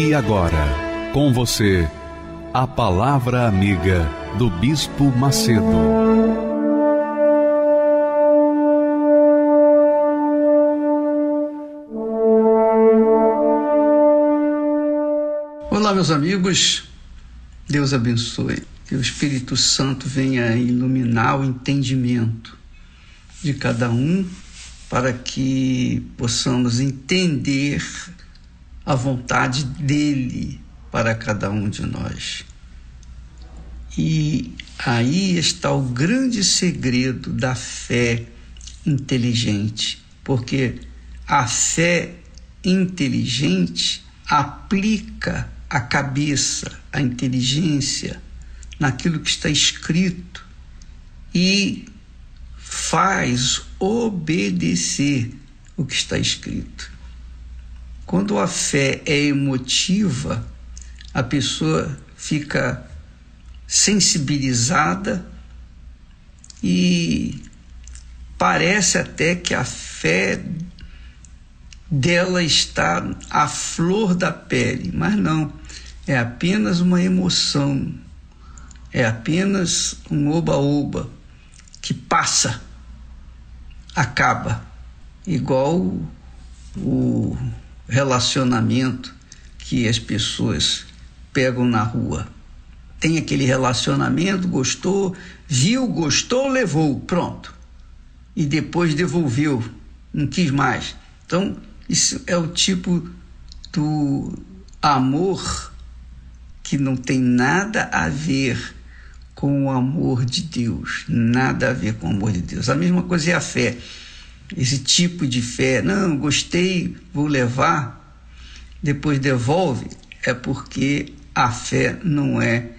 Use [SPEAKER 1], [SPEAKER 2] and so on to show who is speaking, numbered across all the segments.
[SPEAKER 1] E agora, com você, a Palavra Amiga do Bispo Macedo.
[SPEAKER 2] Olá, meus amigos, Deus abençoe. Que o Espírito Santo venha iluminar o entendimento de cada um para que possamos entender a vontade dele para cada um de nós. E aí está o grande segredo da fé inteligente, porque a fé inteligente aplica a cabeça, a inteligência naquilo que está escrito e faz obedecer o que está escrito. Quando a fé é emotiva, a pessoa fica sensibilizada e parece até que a fé dela está à flor da pele, mas não, é apenas uma emoção, é apenas um oba-oba que passa, acaba, igual o relacionamento que as pessoas pegam na rua. Tem aquele relacionamento, gostou, viu, gostou, levou, pronto. E depois devolveu, não quis mais. Então, isso é o tipo do amor que não tem nada a ver com o amor de Deus, nada a ver com o amor de Deus. A mesma coisa é a fé esse tipo de fé, não, gostei, vou levar, depois devolve, é porque a fé não é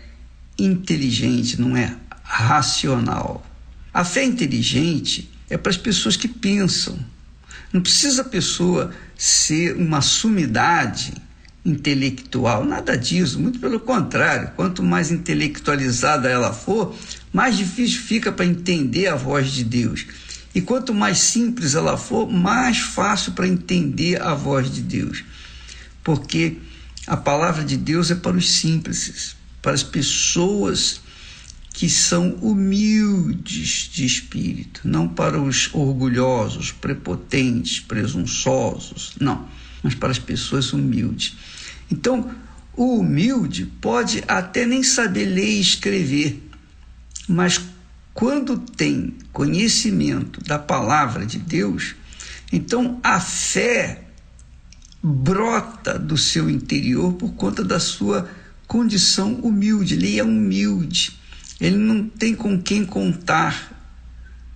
[SPEAKER 2] inteligente, não é racional. A fé inteligente é para as pessoas que pensam. Não precisa a pessoa ser uma sumidade intelectual, nada disso, muito pelo contrário. Quanto mais intelectualizada ela for, mais difícil fica para entender a voz de Deus. E quanto mais simples ela for, mais fácil para entender a voz de Deus. Porque a palavra de Deus é para os simples, para as pessoas que são humildes de espírito, não para os orgulhosos, prepotentes, presunçosos, não, mas para as pessoas humildes. Então, o humilde pode até nem saber ler e escrever, mas quando tem conhecimento da palavra de Deus, então a fé brota do seu interior por conta da sua condição humilde. Ele é humilde, ele não tem com quem contar,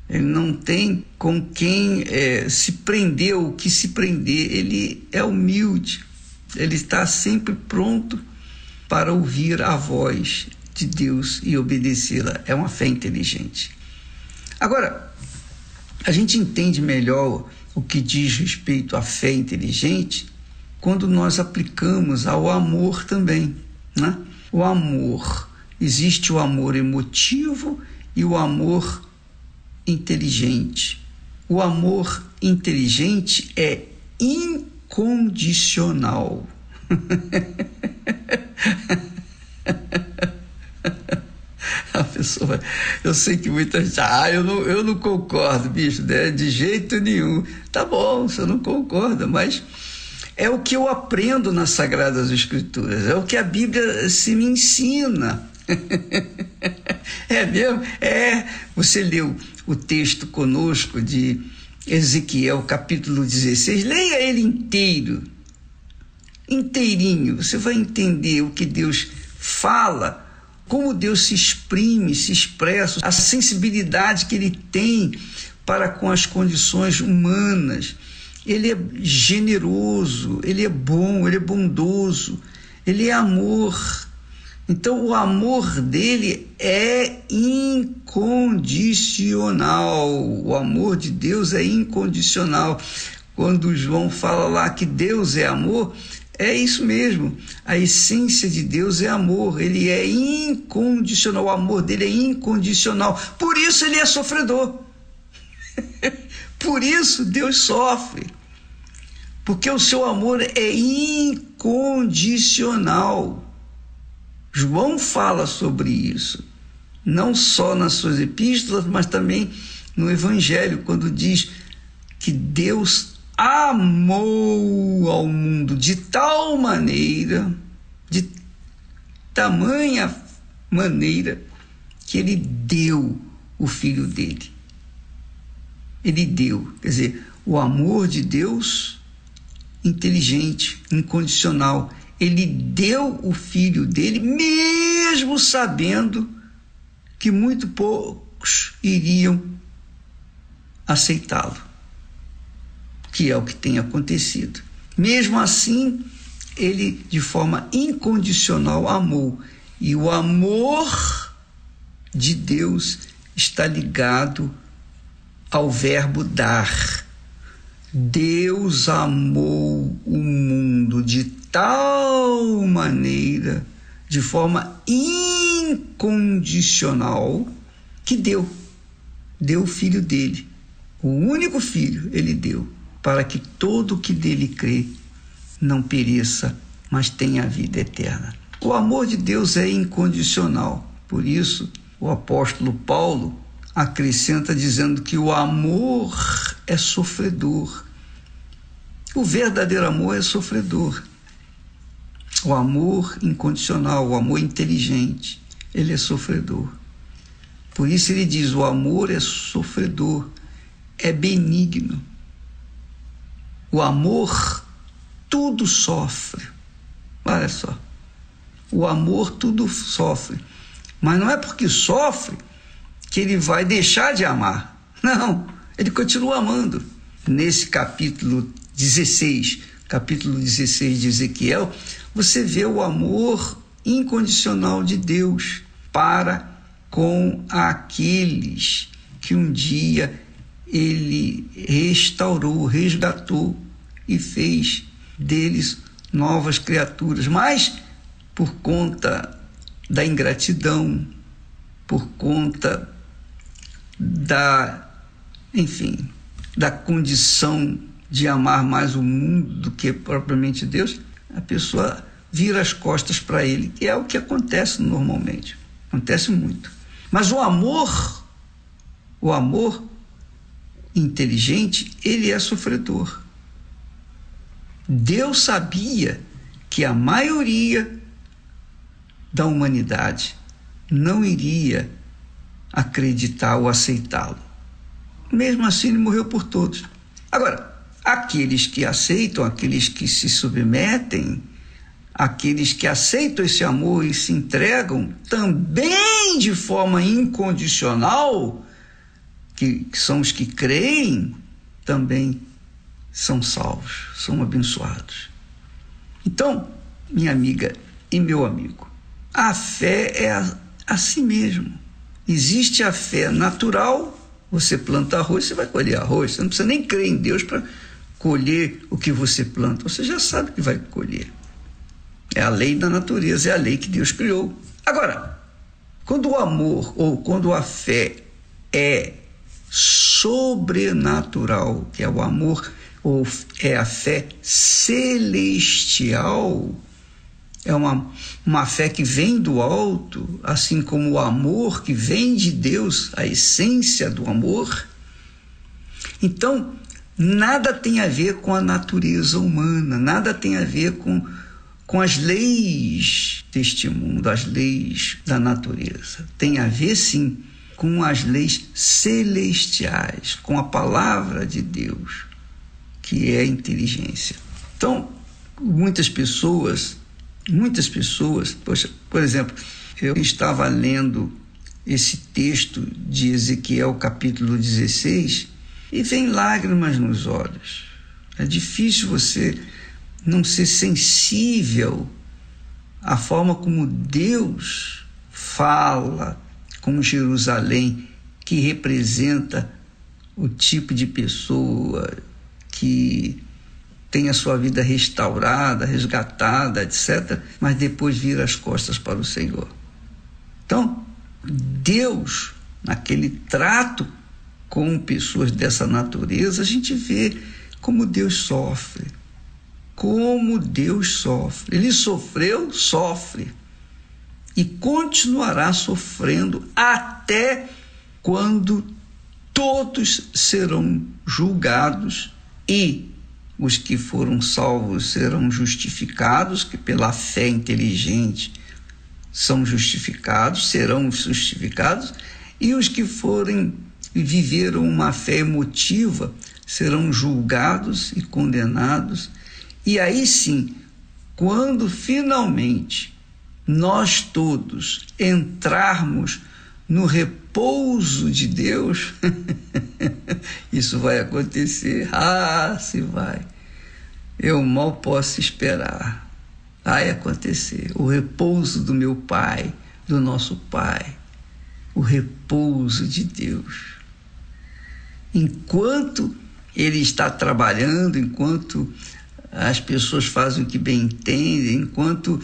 [SPEAKER 2] ele não tem com quem é, se prender ou que se prender, ele é humilde, ele está sempre pronto para ouvir a voz de Deus e obedecê-la. É uma fé inteligente. Agora, a gente entende melhor o que diz respeito à fé inteligente quando nós aplicamos ao amor também. Né? O amor, existe o amor emotivo e o amor inteligente. O amor inteligente é incondicional. a pessoa. Eu sei que muita gente. Ah, eu não, eu não concordo, bicho, né? de jeito nenhum. Tá bom, você não concorda, mas é o que eu aprendo nas Sagradas Escrituras, é o que a Bíblia se me ensina. é mesmo? É. Você leu o texto conosco de Ezequiel, capítulo 16, leia ele inteiro, inteirinho, você vai entender o que Deus fala como Deus se exprime, se expressa, a sensibilidade que ele tem para com as condições humanas, ele é generoso, ele é bom, ele é bondoso, ele é amor. Então, o amor dele é incondicional. O amor de Deus é incondicional. Quando João fala lá que Deus é amor, é isso mesmo. A essência de Deus é amor. Ele é incondicional. O amor dele é incondicional. Por isso ele é sofredor. Por isso Deus sofre. Porque o seu amor é incondicional. João fala sobre isso, não só nas suas epístolas, mas também no Evangelho, quando diz que Deus amou ao mundo de tal maneira, de tamanha maneira, que ele deu o filho dele. Ele deu, quer dizer, o amor de Deus inteligente, incondicional ele deu o filho dele, mesmo sabendo que muito poucos iriam aceitá-lo, que é o que tem acontecido. Mesmo assim, ele de forma incondicional amou, e o amor de Deus está ligado ao verbo dar. Deus amou o mundo de tal maneira, de forma incondicional, que deu, deu o filho dele, o único filho ele deu, para que todo que dele crê não pereça, mas tenha a vida eterna. O amor de Deus é incondicional, por isso o apóstolo Paulo acrescenta dizendo que o amor é sofredor. O verdadeiro amor é sofredor. O amor incondicional, o amor inteligente, ele é sofredor. Por isso ele diz: o amor é sofredor, é benigno. O amor tudo sofre. Olha só. O amor tudo sofre. Mas não é porque sofre que ele vai deixar de amar. Não, ele continua amando. Nesse capítulo 16, capítulo 16 de Ezequiel, você vê o amor incondicional de Deus para com aqueles que um dia ele restaurou, resgatou e fez deles novas criaturas, mas por conta da ingratidão, por conta da, enfim, da condição de amar mais o mundo do que propriamente Deus, a pessoa vira as costas para ele, que é o que acontece normalmente. Acontece muito. Mas o amor, o amor inteligente, ele é sofredor. Deus sabia que a maioria da humanidade não iria acreditar ou aceitá-lo. Mesmo assim, ele morreu por todos. Agora, aqueles que aceitam, aqueles que se submetem, aqueles que aceitam esse amor e se entregam também de forma incondicional, que, que são os que creem, também são salvos, são abençoados. Então, minha amiga e meu amigo, a fé é assim mesmo. Existe a fé natural, você planta arroz, você vai colher arroz, você não precisa nem crer em Deus para colher o que você planta, você já sabe que vai colher. É a lei da natureza, é a lei que Deus criou. Agora, quando o amor ou quando a fé é sobrenatural, que é o amor, ou é a fé celestial, é uma, uma fé que vem do alto, assim como o amor que vem de Deus, a essência do amor. Então, nada tem a ver com a natureza humana, nada tem a ver com, com as leis deste mundo, as leis da natureza. Tem a ver, sim, com as leis celestiais, com a palavra de Deus, que é inteligência. Então, muitas pessoas, muitas pessoas, poxa, por exemplo, eu estava lendo esse texto de Ezequiel capítulo 16 e vem lágrimas nos olhos. É difícil você não ser sensível à forma como Deus fala com Jerusalém, que representa o tipo de pessoa que tem a sua vida restaurada, resgatada, etc., mas depois vira as costas para o Senhor. Então, Deus, naquele trato com pessoas dessa natureza, a gente vê como Deus sofre. Como Deus sofre. Ele sofreu, sofre. E continuará sofrendo até quando todos serão julgados e os que foram salvos serão justificados, que pela fé inteligente são justificados, serão justificados, e os que forem viveram uma fé emotiva serão julgados e condenados. E aí sim, quando finalmente nós todos entrarmos no repouso de Deus, isso vai acontecer. Ah, se vai. Eu mal posso esperar. Vai acontecer. O repouso do meu Pai, do nosso Pai. O repouso de Deus. Enquanto Ele está trabalhando, enquanto as pessoas fazem o que bem entendem, enquanto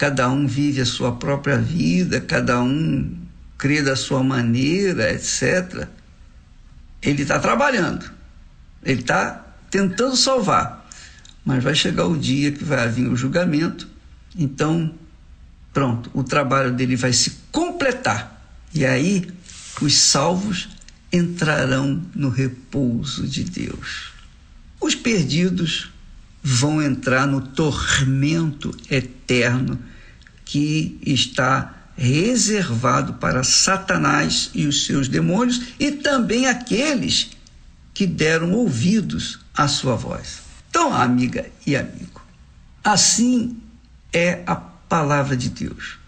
[SPEAKER 2] cada um vive a sua própria vida, cada um crê da sua maneira, etc., ele está trabalhando, ele está tentando salvar, mas vai chegar o dia que vai vir o julgamento, então, pronto, o trabalho dele vai se completar, e aí os salvos entrarão no repouso de Deus. Os perdidos vão entrar no tormento eterno que está reservado para Satanás e os seus demônios e também aqueles que deram ouvidos à sua voz. Então, amiga e amigo, assim é a palavra de Deus.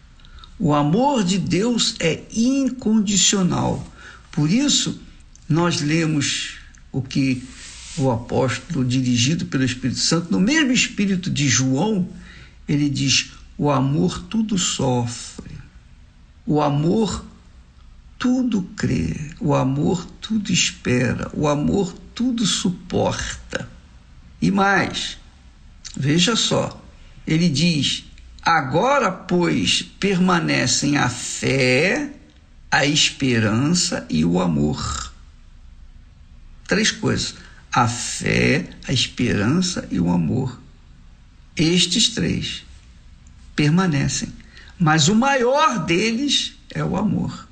[SPEAKER 2] O amor de Deus é incondicional. Por isso, nós lemos o que o apóstolo, dirigido pelo Espírito Santo, no mesmo espírito de João, ele diz: o amor tudo sofre, o amor tudo crê, o amor tudo espera, o amor tudo suporta. E mais, veja só, ele diz: agora, pois, permanecem a fé, a esperança e o amor. Três coisas: a fé, a esperança e o amor. Estes três permanecem. Mas o maior deles é o amor.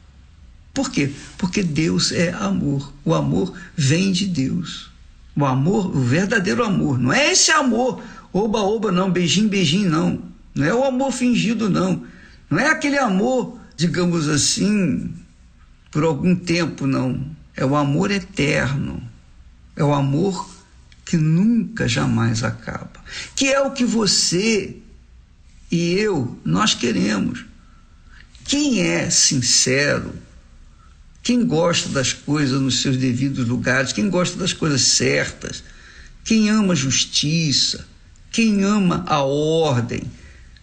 [SPEAKER 2] Por quê? Porque Deus é amor. O amor vem de Deus. O amor, o verdadeiro amor. Não é esse amor, oba-oba, não, beijinho, beijinho, não. Não é o amor fingido, não. Não é aquele amor, digamos assim, por algum tempo, não. É o amor eterno. É o amor que nunca, jamais acaba. Que é o que você e eu, nós queremos. Quem é sincero, quem gosta das coisas nos seus devidos lugares, quem gosta das coisas certas, quem ama a justiça, quem ama a ordem,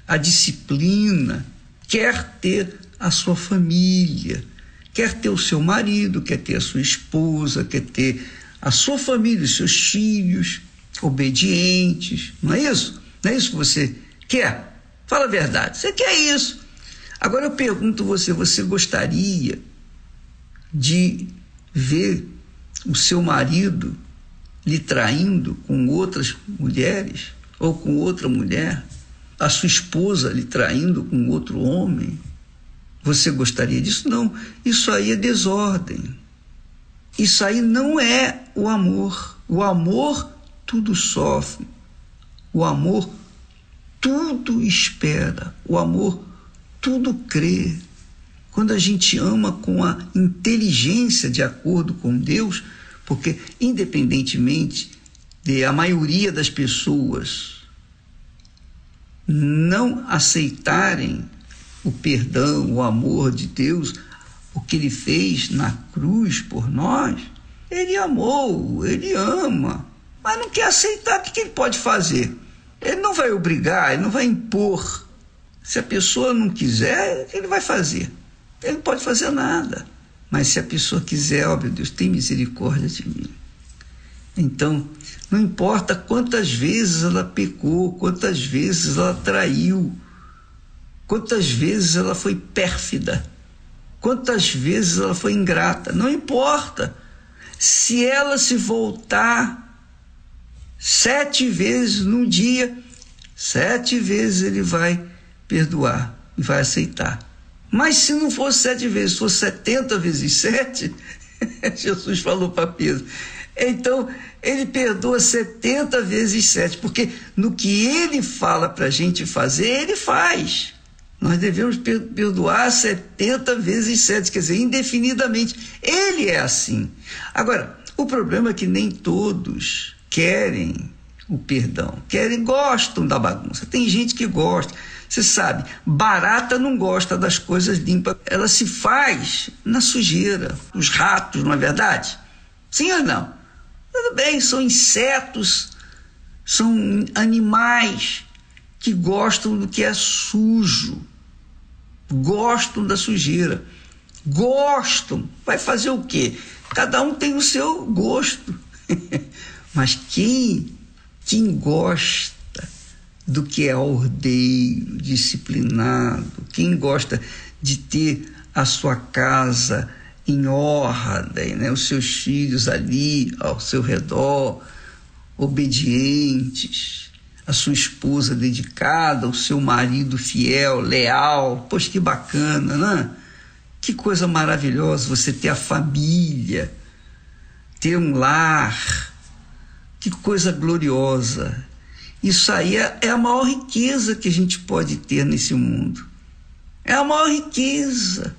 [SPEAKER 2] a disciplina, quer ter a sua família, quer ter o seu marido, quer ter a sua esposa, quer ter a sua família, os seus filhos obedientes, não é isso? Não é isso que você quer? Fala a verdade, você quer isso. Agora eu pergunto você, você gostaria de ver o seu marido lhe traindo com outras mulheres ou com outra mulher? A sua esposa lhe traindo com outro homem? Você gostaria disso? Não, isso aí é desordem. Isso aí não é o amor. O amor tudo sofre. O amor tudo espera, o amor tudo crê. Quando a gente ama com a inteligência de acordo com Deus, porque independentemente de a maioria das pessoas não aceitarem o perdão, o amor de Deus, o que ele fez na cruz por nós, ele amou, ele ama. mas não quer aceitar, o que, ele pode fazer? Ele não vai obrigar, ele não vai impor. Se a pessoa não quiser, ele vai fazer. Ele não pode fazer nada. Mas se a pessoa quiser, ó meu Deus, tem misericórdia de mim. Então, não importa quantas vezes ela pecou, quantas vezes ela traiu, quantas vezes ela foi pérfida, quantas vezes ela foi ingrata, não importa. Se ela se voltar sete vezes no dia, sete vezes ele vai perdoar e vai aceitar. Mas se não fosse sete vezes, fosse setenta vezes sete, Jesus falou para Pedro. Então, ele perdoa setenta vezes sete, porque no que ele fala para a gente fazer, ele faz. Nós devemos perdoar setenta vezes sete, quer dizer, indefinidamente. Ele é assim. Agora, o problema é que nem todos querem o perdão, querem, gostam da bagunça. Tem gente que gosta. Você sabe, barata não gosta das coisas limpas, ela se faz na sujeira. Os ratos, não é verdade? Sim ou não? Tudo bem, são insetos, são animais que gostam do que é sujo, gostam da sujeira, gostam. Vai fazer o quê? Cada um tem o seu gosto. Mas quem, quem gosta do que é ordeiro, disciplinado, quem gosta de ter a sua casa em ordem, né? os seus filhos ali ao seu redor, obedientes, a sua esposa dedicada, o seu marido fiel, leal. Poxa, que bacana, né? Que coisa maravilhosa você ter a família, ter um lar. Que coisa gloriosa. Isso aí é, é a maior riqueza que a gente pode ter nesse mundo. É a maior riqueza.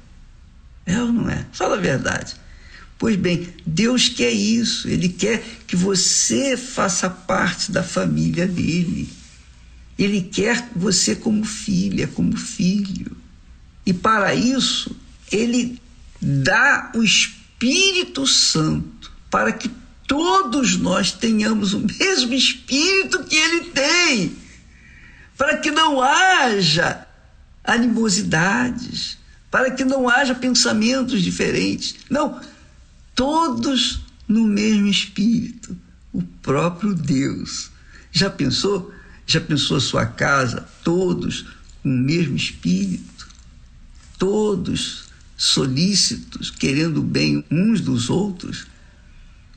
[SPEAKER 2] É ou não é? Fala a verdade. Pois bem, Deus quer isso. Ele quer que você faça parte da família dele. Ele quer você como filha, como filho. E para isso, ele dá o Espírito Santo para que todos nós tenhamos o mesmo espírito que ele tem, para que não haja animosidades, para que não haja pensamentos diferentes. Não, todos no mesmo espírito, o próprio Deus. Já pensou? Já pensou sua casa, todos com o mesmo espírito, todos solícitos, querendo bem uns dos outros?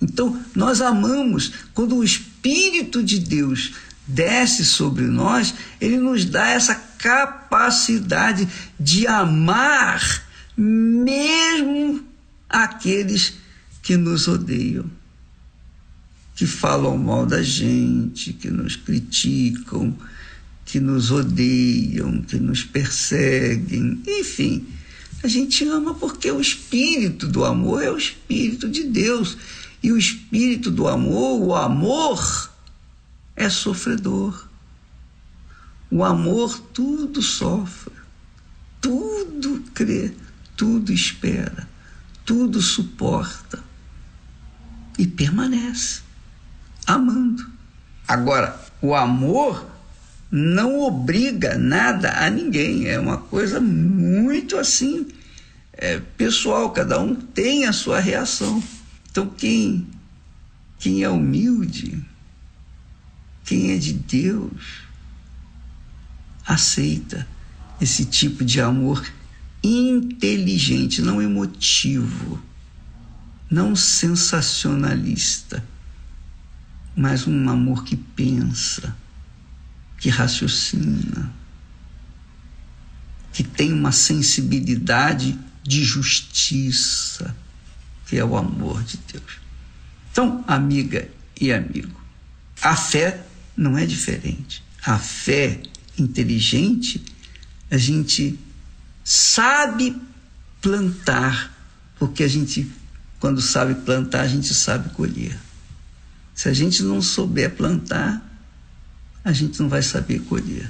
[SPEAKER 2] Então, nós amamos quando o Espírito de Deus desce sobre nós, ele nos dá essa capacidade de amar mesmo aqueles que nos odeiam, que falam mal da gente, que nos criticam, que nos odeiam, que nos perseguem, enfim. A gente ama porque o espírito do amor é o espírito de Deus e o espírito do amor, o amor, é sofredor. O amor tudo sofre, tudo crê, tudo espera, tudo suporta e permanece amando. Agora, o amor não obriga nada a ninguém, é uma coisa muito assim, é, pessoal, cada um tem a sua reação. Então, quem, quem é humilde, quem é de Deus, aceita esse tipo de amor inteligente, não emotivo, não sensacionalista, mas um amor que pensa, que raciocina, que tem uma sensibilidade de justiça que é o amor de Deus. Então, amiga e amigo, a fé não é diferente. A fé inteligente, a gente sabe plantar, porque a gente, quando sabe plantar, a gente sabe colher. Se a gente não souber plantar, a gente não vai saber colher.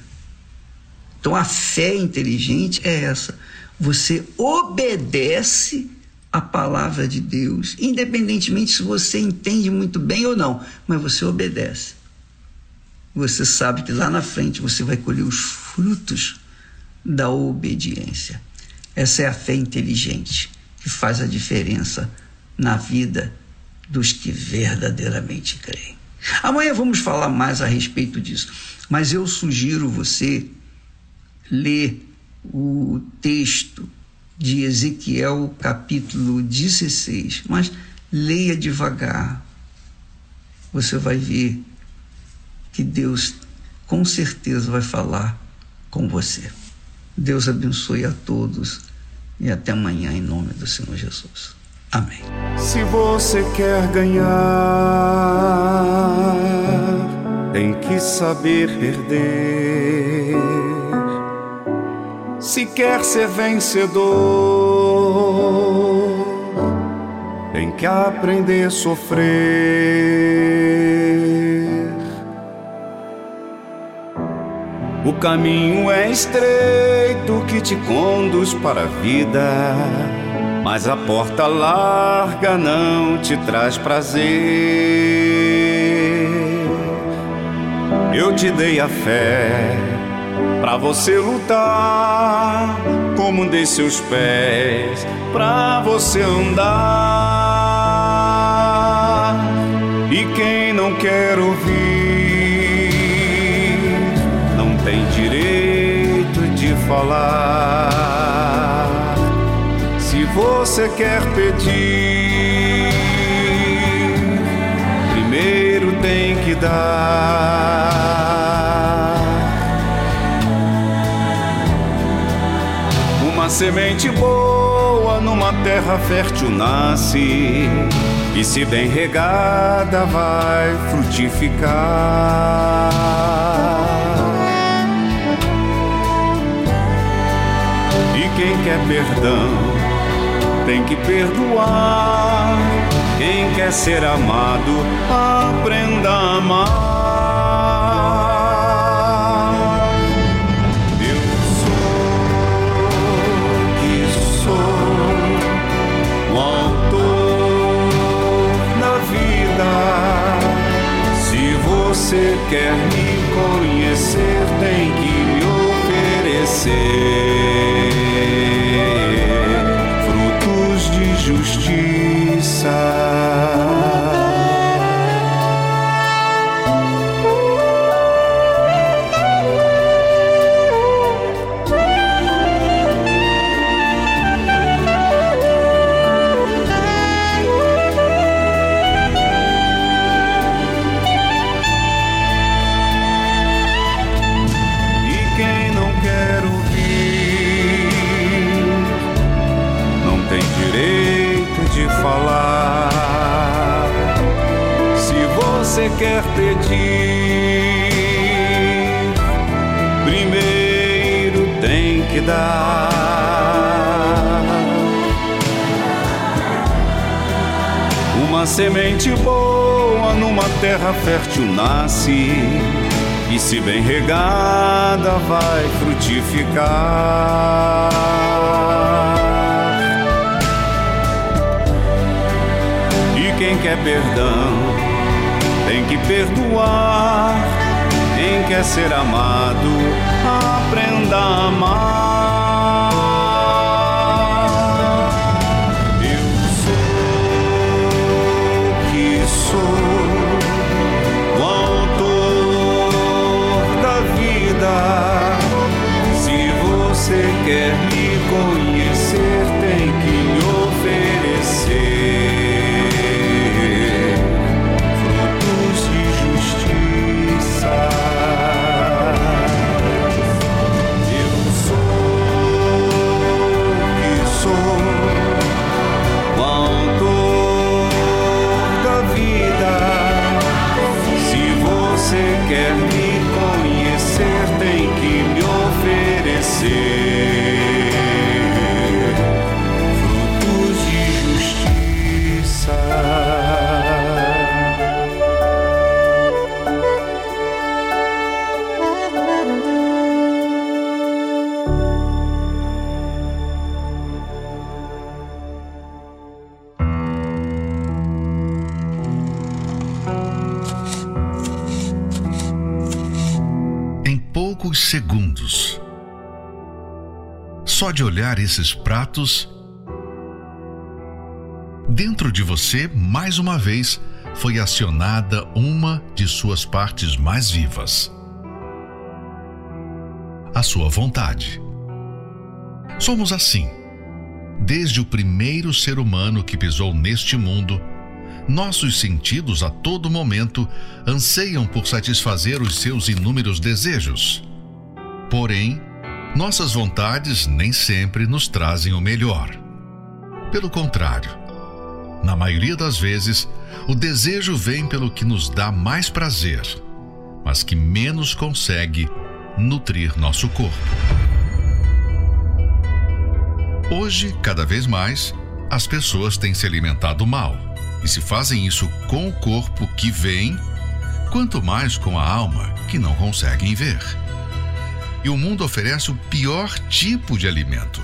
[SPEAKER 2] Então a fé inteligente é essa. Você obedece a palavra de Deus, independentemente se você entende muito bem ou não, mas você obedece. Você sabe que lá na frente você vai colher os frutos da obediência. Essa é a fé inteligente que faz a diferença na vida dos que verdadeiramente creem. Amanhã vamos falar mais a respeito disso, mas eu sugiro você ler o texto de Ezequiel, capítulo 16, mas leia devagar. Você vai ver que Deus com certeza vai falar com você. Deus abençoe a todos e até amanhã em nome do Senhor Jesus. Amém.
[SPEAKER 3] Se você quer ganhar, tem que saber perder. Se quer ser vencedor, tem que aprender a sofrer. O caminho é estreito que te conduz para a vida mas a porta larga não te traz prazer. Eu te dei a fé para você lutar, como dei seus pés para você andar. E quem não quer ouvir não tem direito de falar você quer pedir, primeiro tem que dar. Uma semente boa numa terra fértil nasce, e se bem regada vai frutificar. E quem quer perdão tem que perdoar. Quem quer ser amado, aprenda a amar. Eu sou que sou o autor da vida. Se você quer me conhecer, tem que me oferecer quer pedir, primeiro tem que dar. Uma semente boa numa terra fértil nasce, e se bem regada vai frutificar. E quem quer perdão perdoar. Quem quer ser amado, aprenda a amar. Eu sou que sou o autor da vida. Se você quer
[SPEAKER 1] poucos segundos. Só de olhar esses pratos, dentro de você, mais uma vez, foi acionada uma de suas partes mais vivas a sua vontade. Somos assim. Desde o primeiro ser humano que pisou neste mundo, nossos sentidos a todo momento anseiam por satisfazer os seus inúmeros desejos. Porém, nossas vontades nem sempre nos trazem o melhor. Pelo contrário, na maioria das vezes, o desejo vem pelo que nos dá mais prazer, mas que menos consegue nutrir nosso corpo. Hoje, cada vez mais, as pessoas têm se alimentado mal. E se fazem isso com o corpo que vem, quanto mais com a alma que não conseguem ver. E o mundo oferece o pior tipo de alimento.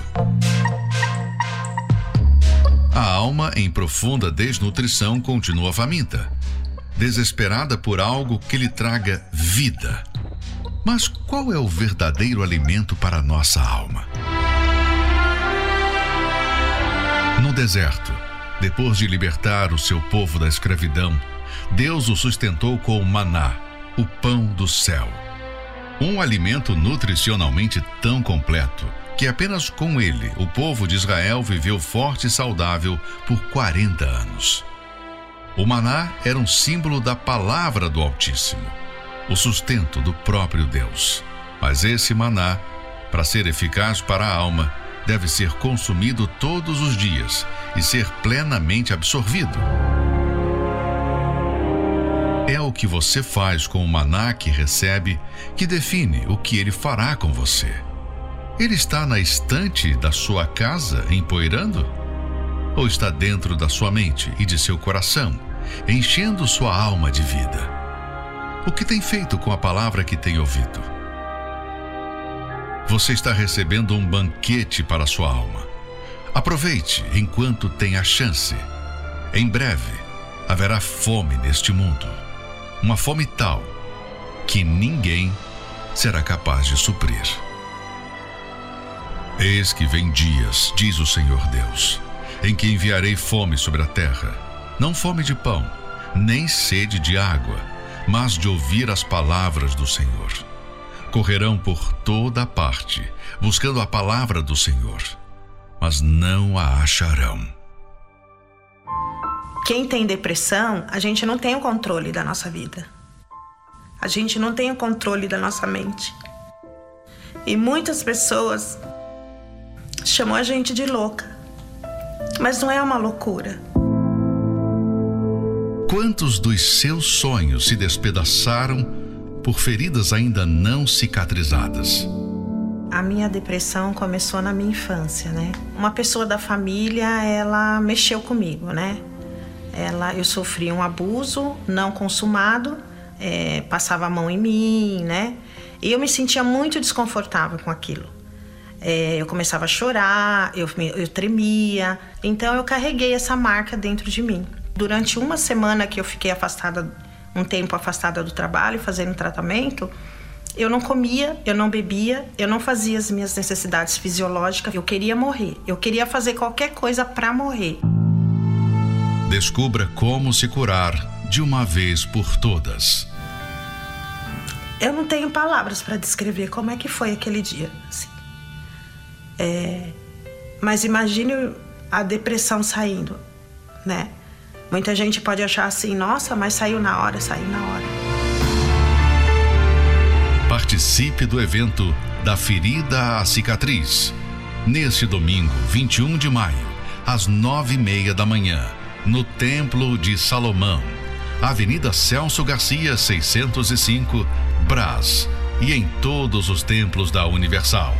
[SPEAKER 1] A alma, em profunda desnutrição, continua faminta, desesperada por algo que lhe traga vida. Mas qual é o verdadeiro alimento para nossa alma? No deserto, depois de libertar o seu povo da escravidão, Deus o sustentou com o maná, o pão do céu. Um alimento nutricionalmente tão completo que apenas com ele o povo de Israel viveu forte e saudável por 40 anos. O maná era um símbolo da palavra do Altíssimo o sustento do próprio Deus. Mas esse maná, para ser eficaz para a alma, deve ser consumido todos os dias e ser plenamente absorvido. Que você faz com o maná que recebe que define o que ele fará com você. Ele está na estante da sua casa empoeirando? Ou está dentro da sua mente e de seu coração, enchendo sua alma de vida? O que tem feito com a palavra que tem ouvido? Você está recebendo um banquete para sua alma. Aproveite enquanto tem a chance. Em breve haverá fome neste mundo. Uma fome tal que ninguém será capaz de suprir. Eis que vem dias, diz o Senhor Deus, em que enviarei fome sobre a terra, não fome de pão, nem sede de água mas de ouvir as palavras do Senhor. Correrão por toda parte, buscando a palavra do Senhor, mas não a acharão.
[SPEAKER 4] Quem tem depressão, a gente não tem o controle da nossa vida. A gente não tem o controle da nossa mente. E muitas pessoas chamam a gente de louca. Mas não é uma loucura.
[SPEAKER 1] Quantos dos seus sonhos se despedaçaram por feridas ainda não cicatrizadas?
[SPEAKER 4] A minha depressão começou na minha infância, né? Uma pessoa da família, ela mexeu comigo, né? Ela, eu sofri um abuso não consumado, é, passava a mão em mim, né? E eu me sentia muito desconfortável com aquilo. É, eu começava a chorar, eu, eu tremia. Então eu carreguei essa marca dentro de mim. Durante uma semana que eu fiquei afastada, um tempo afastada do trabalho, fazendo tratamento, eu não comia, eu não bebia, eu não fazia as minhas necessidades fisiológicas. Eu queria morrer. Eu queria fazer qualquer coisa para morrer.
[SPEAKER 1] Descubra como se curar de uma vez por todas.
[SPEAKER 4] Eu não tenho palavras para descrever como é que foi aquele dia. Assim. É... Mas imagine a depressão saindo, né? Muita gente pode achar assim, nossa, mas saiu na hora, saiu na hora.
[SPEAKER 1] Participe do evento Da Ferida à Cicatriz. Neste domingo, 21 de maio, às nove e meia da manhã, no Templo de Salomão, Avenida Celso Garcia, 605, Brás, e em todos os templos da Universal.